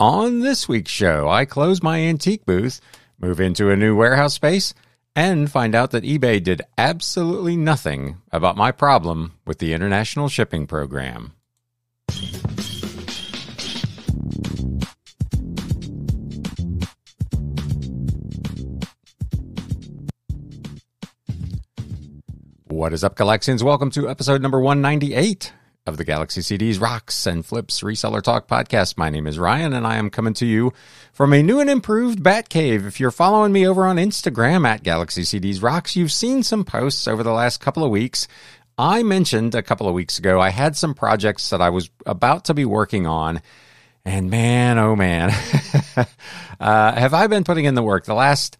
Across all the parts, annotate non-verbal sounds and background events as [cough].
On this week's show, I close my antique booth, move into a new warehouse space, and find out that eBay did absolutely nothing about my problem with the international shipping program. What is up, Galaxians? Welcome to episode number 198 of the Galaxy CDs Rocks and Flips Reseller Talk podcast. My name is Ryan and I am coming to you from a new and improved Batcave. If you're following me over on Instagram at Galaxy CDs Rocks, you've seen some posts over the last couple of weeks. I mentioned a couple of weeks ago I had some projects that I was about to be working on. And man, oh man, [laughs] uh, have I been putting in the work the last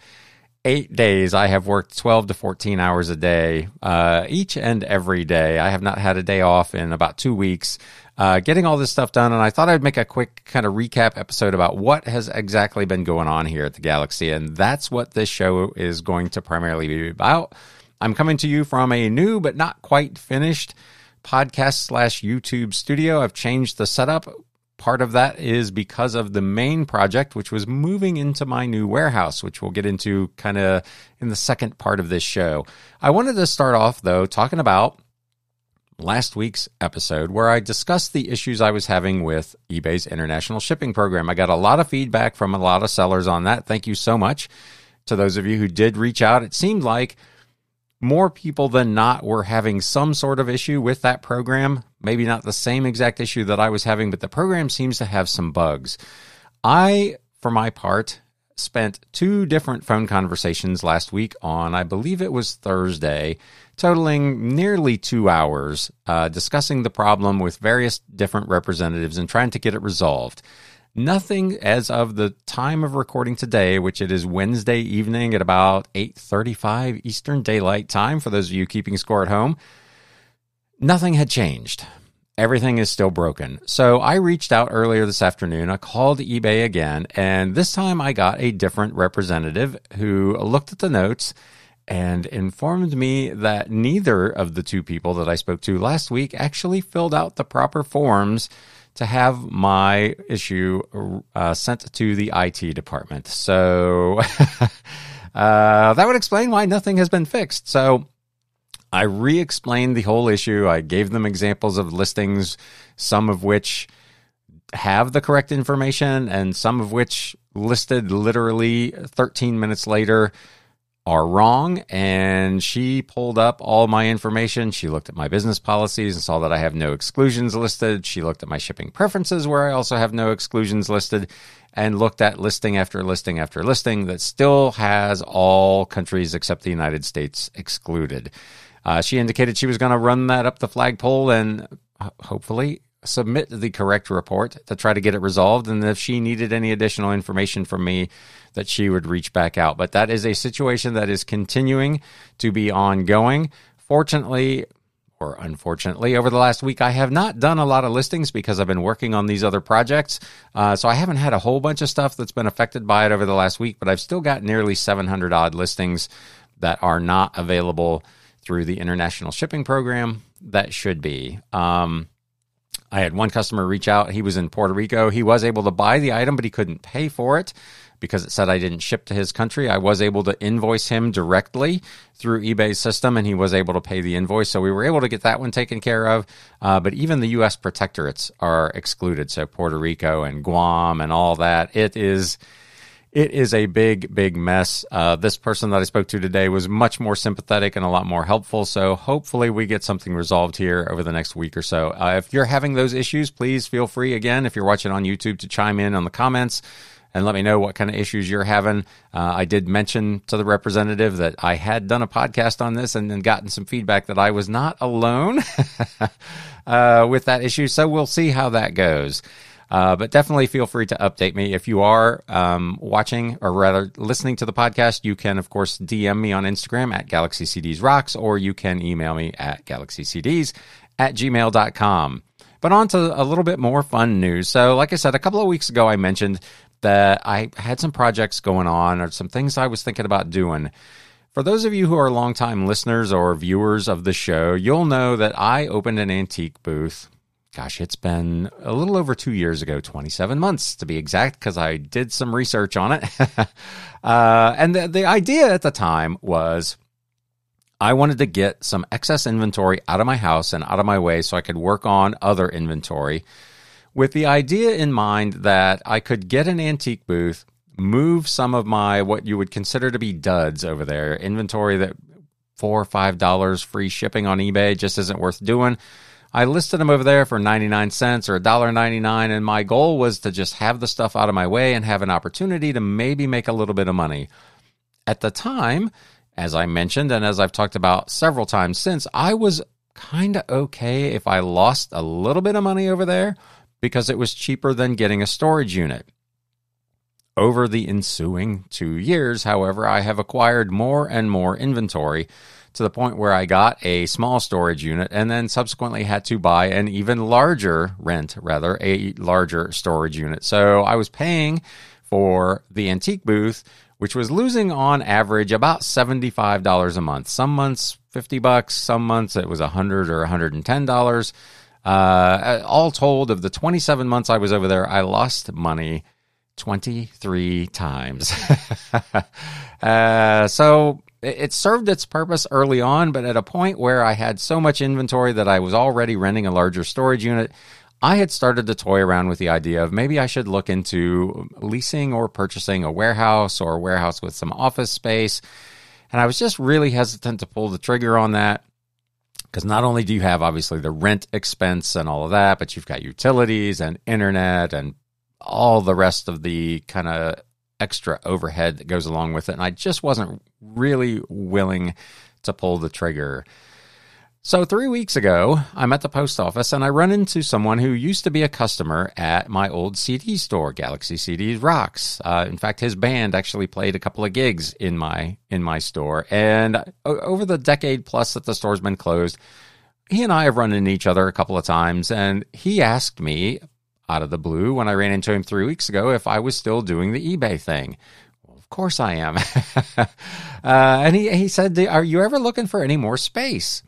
eight days, I have worked 12 to 14 hours a day, uh, each and every day. I have not had a day off in about two weeks, uh, getting all this stuff done. And I thought I'd make a quick kind of recap episode about what has exactly been going on here at the Galaxy. And that's what this show is going to primarily be about. I'm coming to you from a new but not quite finished podcast slash YouTube studio. I've changed the setup Part of that is because of the main project, which was moving into my new warehouse, which we'll get into kind of in the second part of this show. I wanted to start off, though, talking about last week's episode where I discussed the issues I was having with eBay's international shipping program. I got a lot of feedback from a lot of sellers on that. Thank you so much to those of you who did reach out. It seemed like more people than not were having some sort of issue with that program. Maybe not the same exact issue that I was having, but the program seems to have some bugs. I, for my part, spent two different phone conversations last week on, I believe it was Thursday, totaling nearly two hours, uh, discussing the problem with various different representatives and trying to get it resolved. Nothing as of the time of recording today, which it is Wednesday evening at about 8:35 Eastern Daylight Time for those of you keeping score at home. Nothing had changed. Everything is still broken. So I reached out earlier this afternoon. I called eBay again, and this time I got a different representative who looked at the notes and informed me that neither of the two people that I spoke to last week actually filled out the proper forms to have my issue uh, sent to the IT department. So [laughs] uh, that would explain why nothing has been fixed. So I re explained the whole issue. I gave them examples of listings, some of which have the correct information and some of which listed literally 13 minutes later are wrong. And she pulled up all my information. She looked at my business policies and saw that I have no exclusions listed. She looked at my shipping preferences, where I also have no exclusions listed, and looked at listing after listing after listing that still has all countries except the United States excluded. Uh, she indicated she was going to run that up the flagpole and hopefully submit the correct report to try to get it resolved. And if she needed any additional information from me, that she would reach back out. But that is a situation that is continuing to be ongoing. Fortunately, or unfortunately, over the last week, I have not done a lot of listings because I've been working on these other projects. Uh, so I haven't had a whole bunch of stuff that's been affected by it over the last week, but I've still got nearly 700 odd listings that are not available through the international shipping program that should be. Um, I had one customer reach out. He was in Puerto Rico. He was able to buy the item, but he couldn't pay for it because it said I didn't ship to his country. I was able to invoice him directly through eBay's system and he was able to pay the invoice. So we were able to get that one taken care of. Uh, but even the U.S. protectorates are excluded. So Puerto Rico and Guam and all that. It is. It is a big, big mess. Uh, this person that I spoke to today was much more sympathetic and a lot more helpful. So hopefully we get something resolved here over the next week or so. Uh, if you're having those issues, please feel free again, if you're watching on YouTube, to chime in on the comments and let me know what kind of issues you're having. Uh, I did mention to the representative that I had done a podcast on this and then gotten some feedback that I was not alone [laughs] uh, with that issue. So we'll see how that goes. Uh, but definitely feel free to update me. If you are um, watching or rather listening to the podcast, you can, of course, DM me on Instagram at Galaxy CDs Rocks or you can email me at galaxycds at gmail.com. But on to a little bit more fun news. So, like I said, a couple of weeks ago, I mentioned that I had some projects going on or some things I was thinking about doing. For those of you who are longtime listeners or viewers of the show, you'll know that I opened an antique booth gosh, it's been a little over two years ago, 27 months to be exact, because I did some research on it. [laughs] uh, and the, the idea at the time was I wanted to get some excess inventory out of my house and out of my way so I could work on other inventory with the idea in mind that I could get an antique booth, move some of my what you would consider to be duds over there, inventory that four or five dollars free shipping on eBay just isn't worth doing. I listed them over there for 99 cents or $1.99 and my goal was to just have the stuff out of my way and have an opportunity to maybe make a little bit of money. At the time, as I mentioned, and as I've talked about several times since, I was kind of okay if I lost a little bit of money over there because it was cheaper than getting a storage unit. Over the ensuing two years, however, I have acquired more and more inventory to the point where I got a small storage unit and then subsequently had to buy an even larger rent, rather, a larger storage unit. So I was paying for the antique booth which was losing on average about $75 a month. Some months 50 bucks, some months it was 100 or $110. Uh, all told, of the 27 months I was over there, I lost money 23 times. [laughs] uh, so it served its purpose early on, but at a point where I had so much inventory that I was already renting a larger storage unit, I had started to toy around with the idea of maybe I should look into leasing or purchasing a warehouse or a warehouse with some office space. And I was just really hesitant to pull the trigger on that because not only do you have obviously the rent expense and all of that, but you've got utilities and internet and all the rest of the kind of extra overhead that goes along with it. And I just wasn't really willing to pull the trigger. So, three weeks ago, I'm at the post office and I run into someone who used to be a customer at my old CD store, Galaxy CDs Rocks. Uh, in fact, his band actually played a couple of gigs in my in my store. And over the decade plus that the store's been closed, he and I have run into each other a couple of times. And he asked me out of the blue when I ran into him three weeks ago if I was still doing the eBay thing. Well, of course I am. [laughs] uh, and he, he said, Are you ever looking for any more space?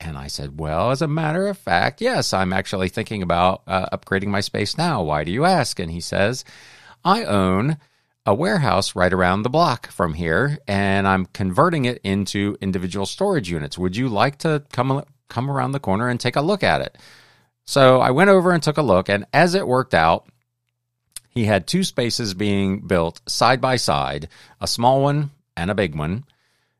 And I said, Well, as a matter of fact, yes, I'm actually thinking about uh, upgrading my space now. Why do you ask? And he says, I own a warehouse right around the block from here, and I'm converting it into individual storage units. Would you like to come come around the corner and take a look at it? So I went over and took a look, and as it worked out, he had two spaces being built side by side, a small one and a big one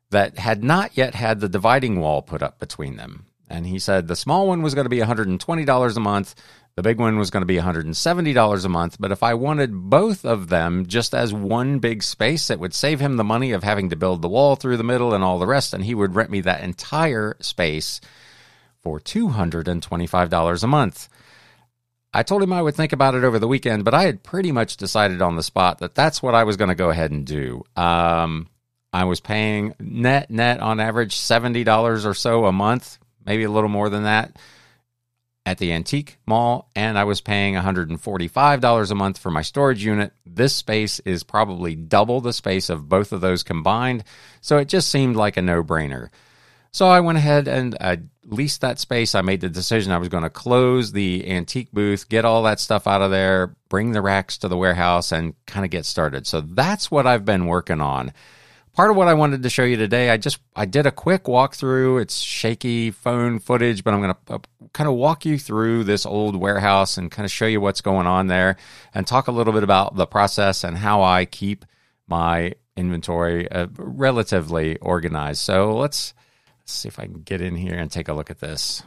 that had not yet had the dividing wall put up between them. And he said the small one was going to be $120 a month, the big one was going to be $170 a month. But if I wanted both of them just as one big space, it would save him the money of having to build the wall through the middle and all the rest. And he would rent me that entire space for $225 a month. I told him I would think about it over the weekend, but I had pretty much decided on the spot that that's what I was going to go ahead and do. Um, I was paying net net on average seventy dollars or so a month, maybe a little more than that, at the antique mall, and I was paying one hundred and forty five dollars a month for my storage unit. This space is probably double the space of both of those combined, so it just seemed like a no brainer. So I went ahead and I leased that space. I made the decision I was going to close the antique booth, get all that stuff out of there, bring the racks to the warehouse, and kind of get started. So that's what I've been working on part of what I wanted to show you today, I just I did a quick walkthrough. It's shaky phone footage, but I'm going to uh, kind of walk you through this old warehouse and kind of show you what's going on there and talk a little bit about the process and how I keep my inventory uh, relatively organized. So let's, let's see if I can get in here and take a look at this.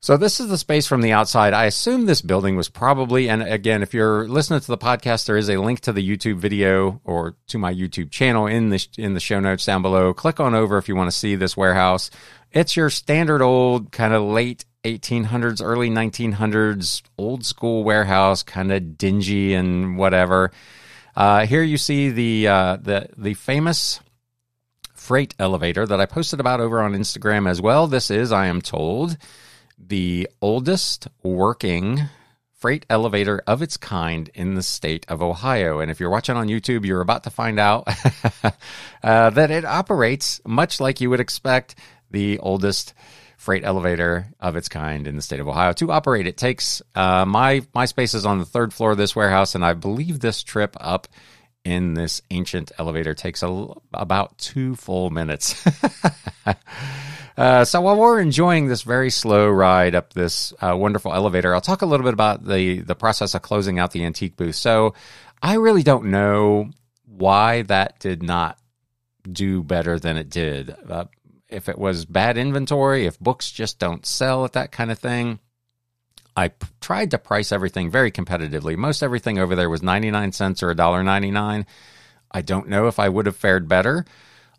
So this is the space from the outside. I assume this building was probably, and again, if you're listening to the podcast, there is a link to the YouTube video or to my YouTube channel in the in the show notes down below. Click on over if you want to see this warehouse. It's your standard old kind of late 1800s, early 1900s, old school warehouse, kind of dingy and whatever. Uh, here you see the uh, the the famous freight elevator that I posted about over on Instagram as well. This is, I am told the oldest working freight elevator of its kind in the state of Ohio. And if you're watching on YouTube, you're about to find out [laughs] uh, that it operates much like you would expect the oldest freight elevator of its kind in the state of Ohio to operate. It takes uh, my my space is on the third floor of this warehouse, and I believe this trip up in this ancient elevator takes a, about two full minutes. [laughs] uh, so while we're enjoying this very slow ride up this uh, wonderful elevator, I'll talk a little bit about the the process of closing out the antique booth. So I really don't know why that did not do better than it did. Uh, if it was bad inventory, if books just don't sell at that kind of thing. I p- tried to price everything very competitively. Most everything over there was 99 cents or $1.99. I don't know if I would have fared better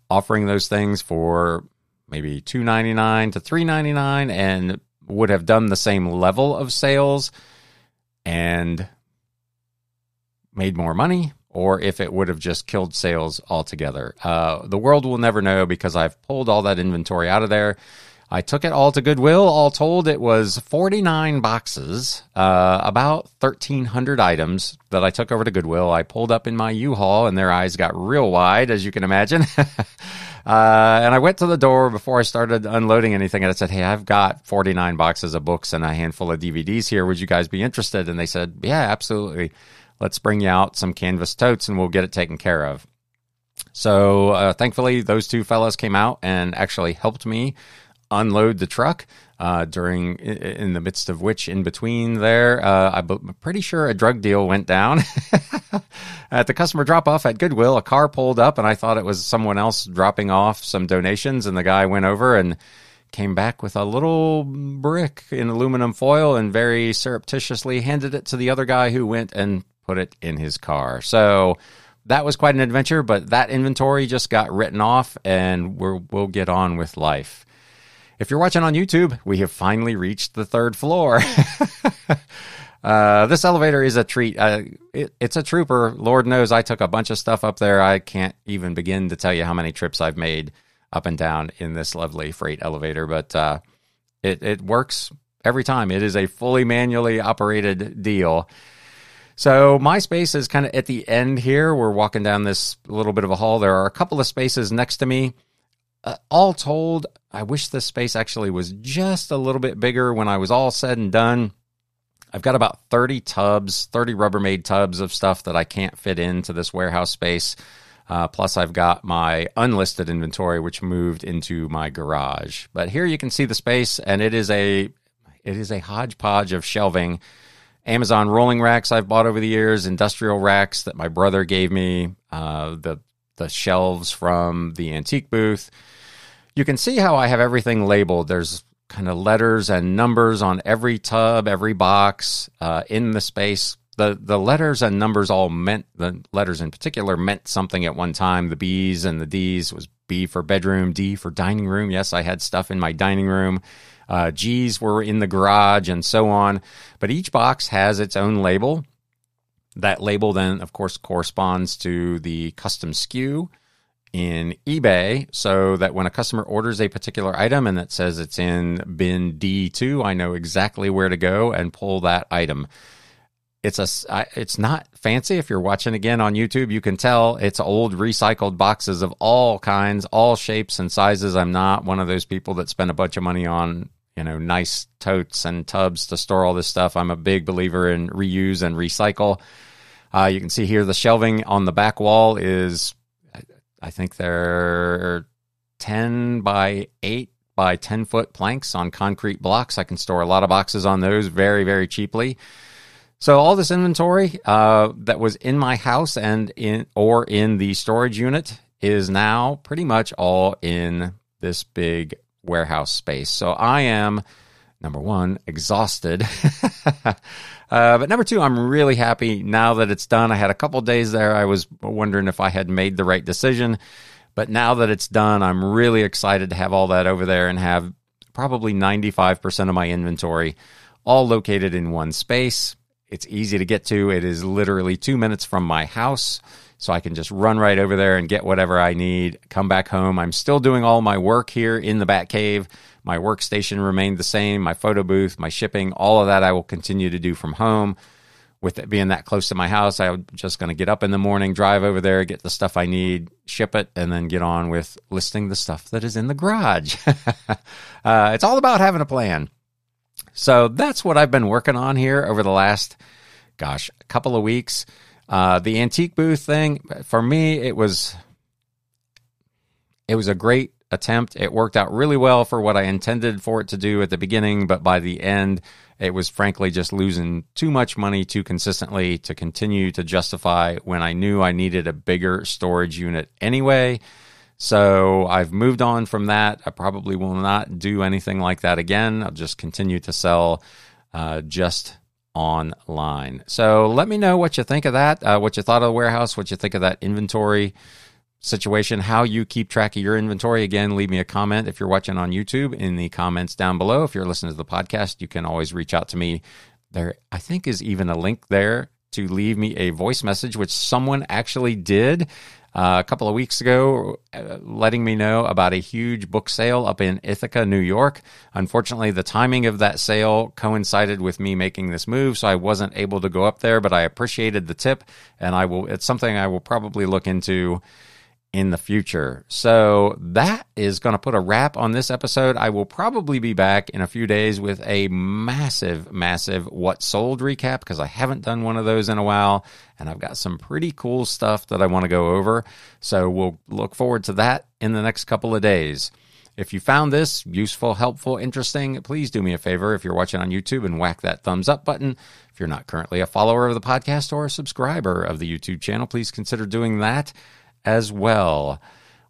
offering those things for maybe 2.99 to 3.99 and would have done the same level of sales and made more money or if it would have just killed sales altogether. Uh, the world will never know because I've pulled all that inventory out of there. I took it all to Goodwill. All told, it was 49 boxes, uh, about 1,300 items that I took over to Goodwill. I pulled up in my U-Haul and their eyes got real wide, as you can imagine. [laughs] uh, and I went to the door before I started unloading anything and I said, Hey, I've got 49 boxes of books and a handful of DVDs here. Would you guys be interested? And they said, Yeah, absolutely let's bring you out some canvas totes and we'll get it taken care of. So uh, thankfully, those two fellows came out and actually helped me unload the truck. Uh, during in the midst of which in between there uh, i'm pretty sure a drug deal went down [laughs] at the customer drop off at goodwill a car pulled up and i thought it was someone else dropping off some donations and the guy went over and came back with a little brick in aluminum foil and very surreptitiously handed it to the other guy who went and put it in his car. So that was quite an adventure, but that inventory just got written off and we will get on with life. If you're watching on YouTube, we have finally reached the third floor. [laughs] uh, this elevator is a treat. Uh, it, it's a trooper. Lord knows I took a bunch of stuff up there. I can't even begin to tell you how many trips I've made up and down in this lovely freight elevator, but uh, it, it works every time. It is a fully manually operated deal. So my space is kind of at the end here. We're walking down this little bit of a hall. There are a couple of spaces next to me. Uh, all told, I wish this space actually was just a little bit bigger when I was all said and done. I've got about 30 tubs, 30 Rubbermaid tubs of stuff that I can't fit into this warehouse space. Uh, plus, I've got my unlisted inventory, which moved into my garage. But here you can see the space, and it is a it is a hodgepodge of shelving Amazon rolling racks I've bought over the years, industrial racks that my brother gave me, uh, the the shelves from the antique booth. You can see how I have everything labeled. There's kind of letters and numbers on every tub, every box uh, in the space. The the letters and numbers all meant the letters in particular meant something at one time. The B's and the D's was B for bedroom, D for dining room. Yes, I had stuff in my dining room. Uh, G's were in the garage and so on. But each box has its own label. That label then, of course, corresponds to the custom SKU in eBay so that when a customer orders a particular item and it says it's in bin D2, I know exactly where to go and pull that item. It's a it's not fancy if you're watching again on YouTube, you can tell it's old recycled boxes of all kinds, all shapes and sizes. I'm not one of those people that spend a bunch of money on you know, nice totes and tubs to store all this stuff. I'm a big believer in reuse and recycle. Uh, you can see here the shelving on the back wall is, I think they're 10 by 8 by 10 foot planks on concrete blocks. I can store a lot of boxes on those very, very cheaply. So all this inventory uh, that was in my house and in or in the storage unit is now pretty much all in this big warehouse space. So I am number one exhausted, [laughs] uh, but number two, I'm really happy now that it's done. I had a couple days there. I was wondering if I had made the right decision, but now that it's done, I'm really excited to have all that over there and have probably 95% of my inventory all located in one space. It's easy to get to. It is literally two minutes from my house so I can just run right over there and get whatever I need, come back home. I'm still doing all my work here in the Bat Cave. My workstation remained the same, my photo booth, my shipping, all of that I will continue to do from home. with it being that close to my house, I'm just going to get up in the morning, drive over there, get the stuff I need, ship it, and then get on with listing the stuff that is in the garage. [laughs] uh, it's all about having a plan. So that's what I've been working on here over the last, gosh, couple of weeks. Uh, the antique booth thing, for me, it was it was a great attempt. It worked out really well for what I intended for it to do at the beginning, but by the end, it was frankly just losing too much money too consistently to continue to justify when I knew I needed a bigger storage unit anyway. So I've moved on from that. I probably will not do anything like that again. I'll just continue to sell uh, just online. So let me know what you think of that, uh, what you thought of the warehouse, what you think of that inventory situation, how you keep track of your inventory. Again, leave me a comment if you're watching on YouTube in the comments down below. If you're listening to the podcast, you can always reach out to me. There, I think, is even a link there to leave me a voice message, which someone actually did. Uh, a couple of weeks ago, uh, letting me know about a huge book sale up in Ithaca, New York. Unfortunately, the timing of that sale coincided with me making this move, so I wasn't able to go up there. But I appreciated the tip, and I will. It's something I will probably look into in the future. So that is going to put a wrap on this episode. I will probably be back in a few days with a massive, massive what sold recap because I haven't done one of those in a while and I've got some pretty cool stuff that I want to go over. So we'll look forward to that in the next couple of days. If you found this useful, helpful, interesting, please do me a favor if you're watching on YouTube and whack that thumbs up button. If you're not currently a follower of the podcast or a subscriber of the YouTube channel, please consider doing that as well.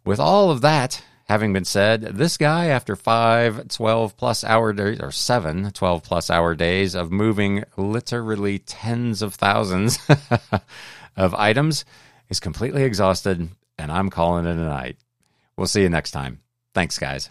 With all of that having been said, this guy, after five 12 plus hour days, or seven 12 plus hour days of moving literally tens of thousands [laughs] of items, is completely exhausted, and I'm calling it a night. We'll see you next time. Thanks, guys.